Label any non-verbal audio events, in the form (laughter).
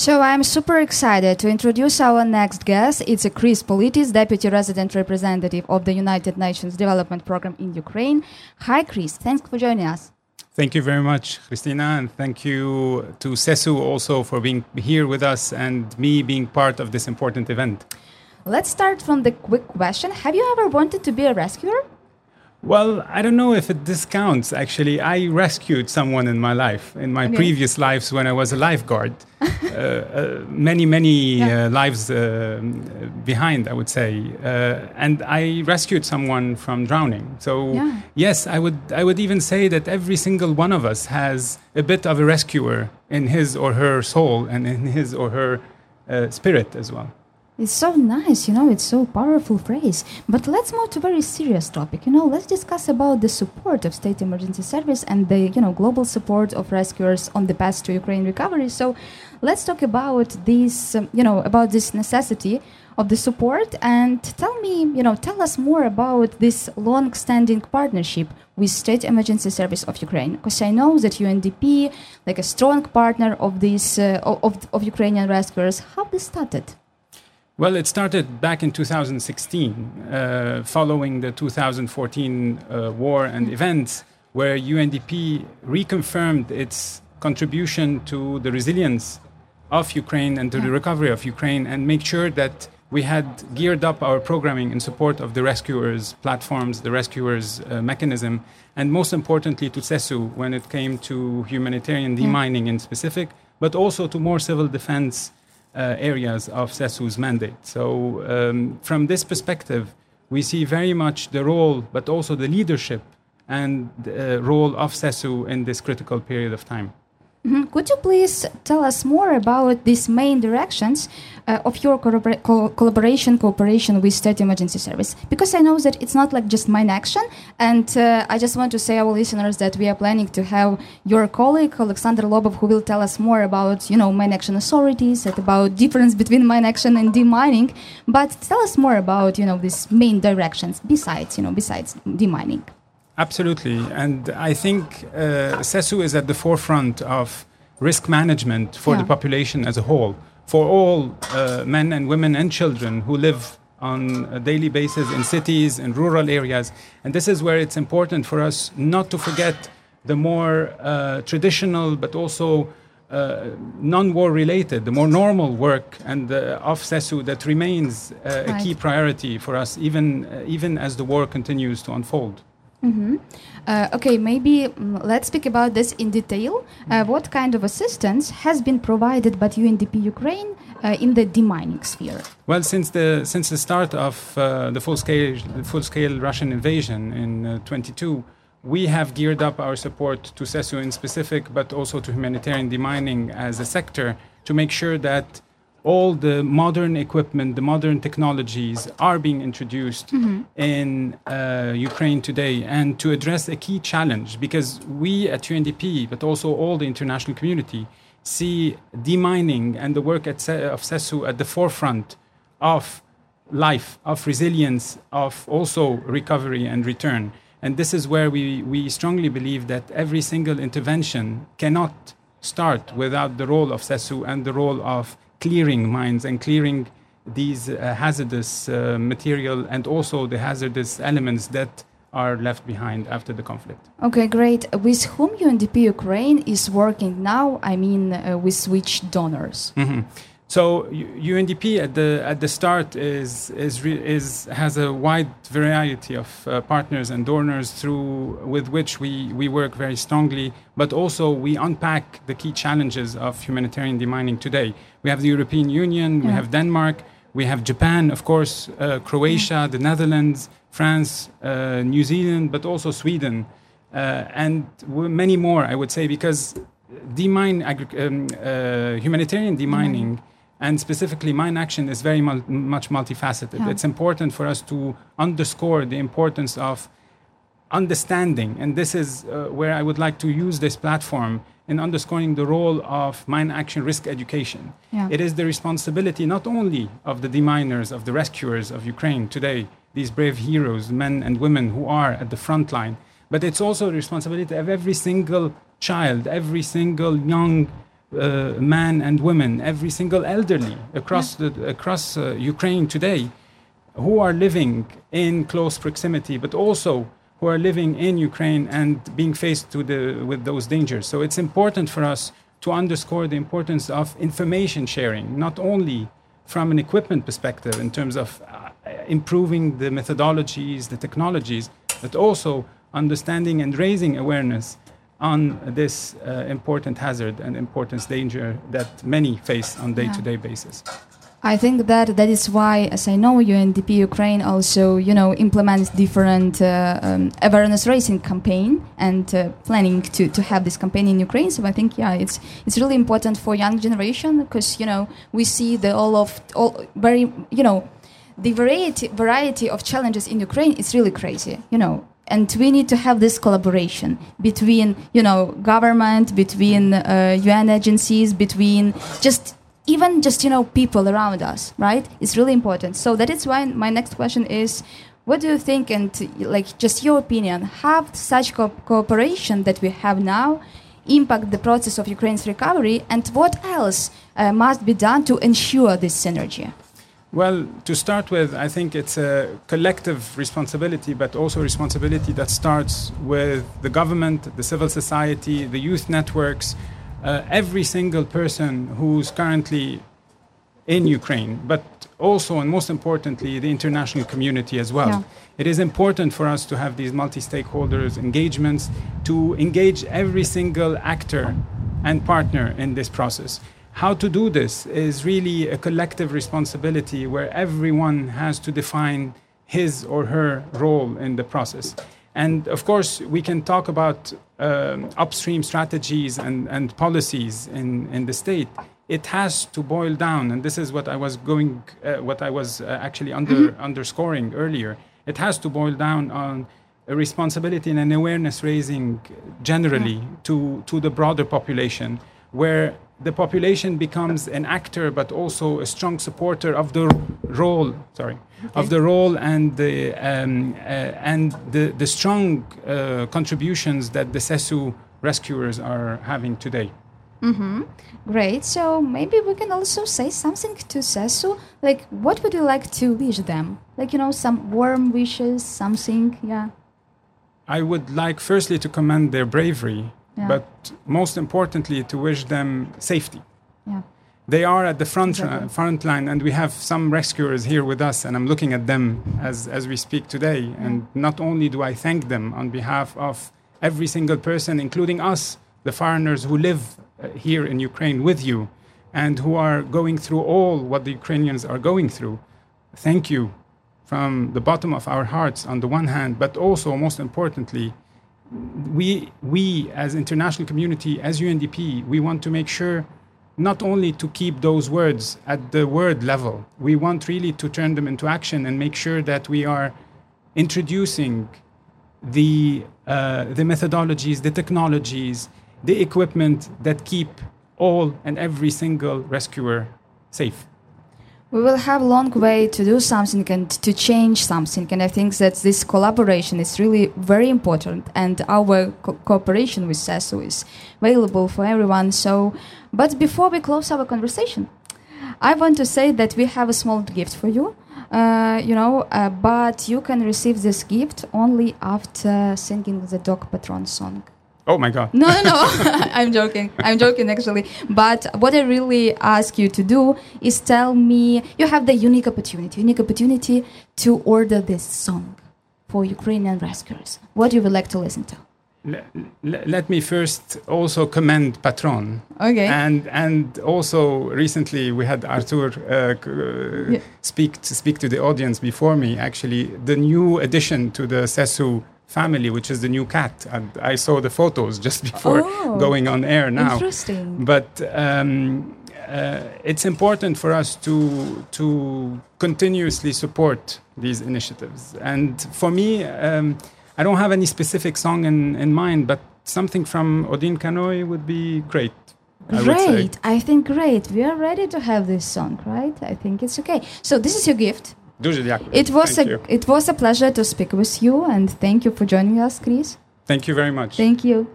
So I'm super excited to introduce our next guest. It's a Chris Politis, Deputy Resident Representative of the United Nations Development Program in Ukraine. Hi, Chris. Thanks for joining us. Thank you very much, Christina, and thank you to SESU also for being here with us and me being part of this important event. Let's start from the quick question Have you ever wanted to be a rescuer? Well, I don't know if it discounts actually. I rescued someone in my life, in my okay. previous lives when I was a lifeguard. (laughs) uh, uh, many, many yeah. uh, lives uh, behind, I would say. Uh, and I rescued someone from drowning. So, yeah. yes, I would, I would even say that every single one of us has a bit of a rescuer in his or her soul and in his or her uh, spirit as well. It's so nice, you know, it's so powerful phrase. But let's move to very serious topic. You know, let's discuss about the support of state emergency service and the, you know, global support of rescuers on the path to Ukraine recovery. So let's talk about this, um, you know, about this necessity of the support and tell me, you know, tell us more about this long-standing partnership with State Emergency Service of Ukraine. Because I know that UNDP, like a strong partner of this uh, of, of Ukrainian rescuers, how this started. Well, it started back in 2016, uh, following the 2014 uh, war and events, where UNDP reconfirmed its contribution to the resilience of Ukraine and to yeah. the recovery of Ukraine, and make sure that we had geared up our programming in support of the rescuers platforms, the rescuers uh, mechanism, and most importantly to SESU when it came to humanitarian demining yeah. in specific, but also to more civil defense areas of SESU's mandate. So, um, from this perspective, we see very much the role, but also the leadership and uh, role of SESU in this critical period of time. Mm-hmm. Could you please tell us more about these main directions uh, of your co- collaboration, cooperation with State Emergency Service? Because I know that it's not like just mine action, and uh, I just want to say our listeners that we are planning to have your colleague Alexander Lobov, who will tell us more about you know mine action authorities and about difference between mine action and demining. But tell us more about you know these main directions besides you know besides demining. Absolutely. And I think uh, SESU is at the forefront of risk management for yeah. the population as a whole, for all uh, men and women and children who live on a daily basis in cities and rural areas. And this is where it's important for us not to forget the more uh, traditional but also uh, non-war related, the more normal work and uh, of CESU that remains uh, right. a key priority for us even, uh, even as the war continues to unfold. Mm-hmm. Uh, okay, maybe um, let's speak about this in detail. Uh, what kind of assistance has been provided by UNDP Ukraine uh, in the demining sphere? Well, since the since the start of uh, the full scale the full scale Russian invasion in 22, uh, we have geared up our support to SESU in specific, but also to humanitarian demining as a sector to make sure that all the modern equipment, the modern technologies are being introduced mm-hmm. in uh, Ukraine today, and to address a key challenge, because we at UNDP, but also all the international community, see demining and the work at, of SESU at the forefront of life, of resilience, of also recovery and return. And this is where we, we strongly believe that every single intervention cannot start without the role of SESU and the role of clearing mines and clearing these uh, hazardous uh, material and also the hazardous elements that are left behind after the conflict. Okay, great. With whom UNDP Ukraine is working now? I mean, uh, with which donors? Mm-hmm. So UNDP at the at the start is is is has a wide variety of uh, partners and donors through with which we we work very strongly, but also we unpack the key challenges of humanitarian demining today. We have the European Union, yeah. we have Denmark, we have Japan, of course, uh, Croatia, yeah. the Netherlands, France, uh, New Zealand, but also Sweden, uh, and many more. I would say because demine um, uh, humanitarian demining. Mm-hmm and specifically mine action is very mul- much multifaceted. Yeah. It's important for us to underscore the importance of understanding, and this is uh, where I would like to use this platform in underscoring the role of mine action risk education. Yeah. It is the responsibility not only of the deminers, of the rescuers of Ukraine today, these brave heroes, men and women who are at the front line, but it's also the responsibility of every single child, every single young uh, men and women, every single elderly across the across uh, Ukraine today, who are living in close proximity, but also who are living in Ukraine and being faced to the, with those dangers. So it's important for us to underscore the importance of information sharing, not only from an equipment perspective in terms of uh, improving the methodologies, the technologies, but also understanding and raising awareness on this uh, important hazard and importance danger that many face on day-to-day basis. I think that that is why, as I know, UNDP Ukraine also, you know, implements different uh, um, awareness raising campaign and uh, planning to, to have this campaign in Ukraine. So I think, yeah, it's it's really important for young generation because you know we see the all of all very you know the variety variety of challenges in Ukraine is really crazy. You know, and we need to have this collaboration between you know government between uh, un agencies between just even just you know people around us right? It's really important. So that is why my next question is what do you think and like just your opinion have such co- cooperation that we have now impact the process of ukraine's recovery? And what else uh, must be done to ensure this synergy well, to start with, I think it's a collective responsibility, but also a responsibility that starts with the government, the civil society, the youth networks, uh, every single person who's currently in Ukraine, but also and most importantly, the international community as well. Yeah. It is important for us to have these multi stakeholders engagements to engage every single actor and partner in this process. How to do this is really a collective responsibility where everyone has to define his or her role in the process. And of course, we can talk about um, upstream strategies and, and policies in, in the state. It has to boil down, and this is what I was going, uh, what I was uh, actually under, mm-hmm. underscoring earlier. It has to boil down on a responsibility and an awareness raising generally yeah. to, to the broader population, where the population becomes an actor but also a strong supporter of the role sorry okay. of the role and the um, uh, and the the strong uh, contributions that the SESU rescuers are having today. Mm-hmm. great. So maybe we can also say something to SESU like what would you like to wish them? Like you know some warm wishes something yeah. I would like firstly to commend their bravery yeah. but most importantly, to wish them safety. Yeah. They are at the front, exactly. uh, front line, and we have some rescuers here with us, and I'm looking at them as, as we speak today. And not only do I thank them on behalf of every single person, including us, the foreigners who live uh, here in Ukraine with you, and who are going through all what the Ukrainians are going through. Thank you from the bottom of our hearts on the one hand, but also, most importantly, we, we as international community, as UNDP, we want to make sure not only to keep those words at the word level, we want really to turn them into action and make sure that we are introducing the, uh, the methodologies, the technologies, the equipment that keep all and every single rescuer safe we will have a long way to do something and to change something and i think that this collaboration is really very important and our co cooperation with SESU is available for everyone so but before we close our conversation i want to say that we have a small gift for you. Uh, you know uh, but you can receive this gift only after singing the dog patron song Oh my God. No, no, no. (laughs) I'm joking. I'm joking actually. But what I really ask you to do is tell me you have the unique opportunity, unique opportunity to order this song for Ukrainian rescuers. What you would like to listen to? Let, let me first also commend Patron. Okay. And and also recently we had Artur uh, yeah. speak to speak to the audience before me. Actually, the new addition to the SESU family, which is the new cat. And I saw the photos (laughs) just before oh, going on air now. Interesting. But um, uh, it's important for us to to continuously support these initiatives. And for me, um, I don't have any specific song in, in mind, but something from Odin Kanoi would be great. I great. I think great. We are ready to have this song, right? I think it's okay. So this is your gift. Дуже дякую. It was thank a you. it was a pleasure to speak with you and thank you for joining us, Chris. Thank you very much. Thank you.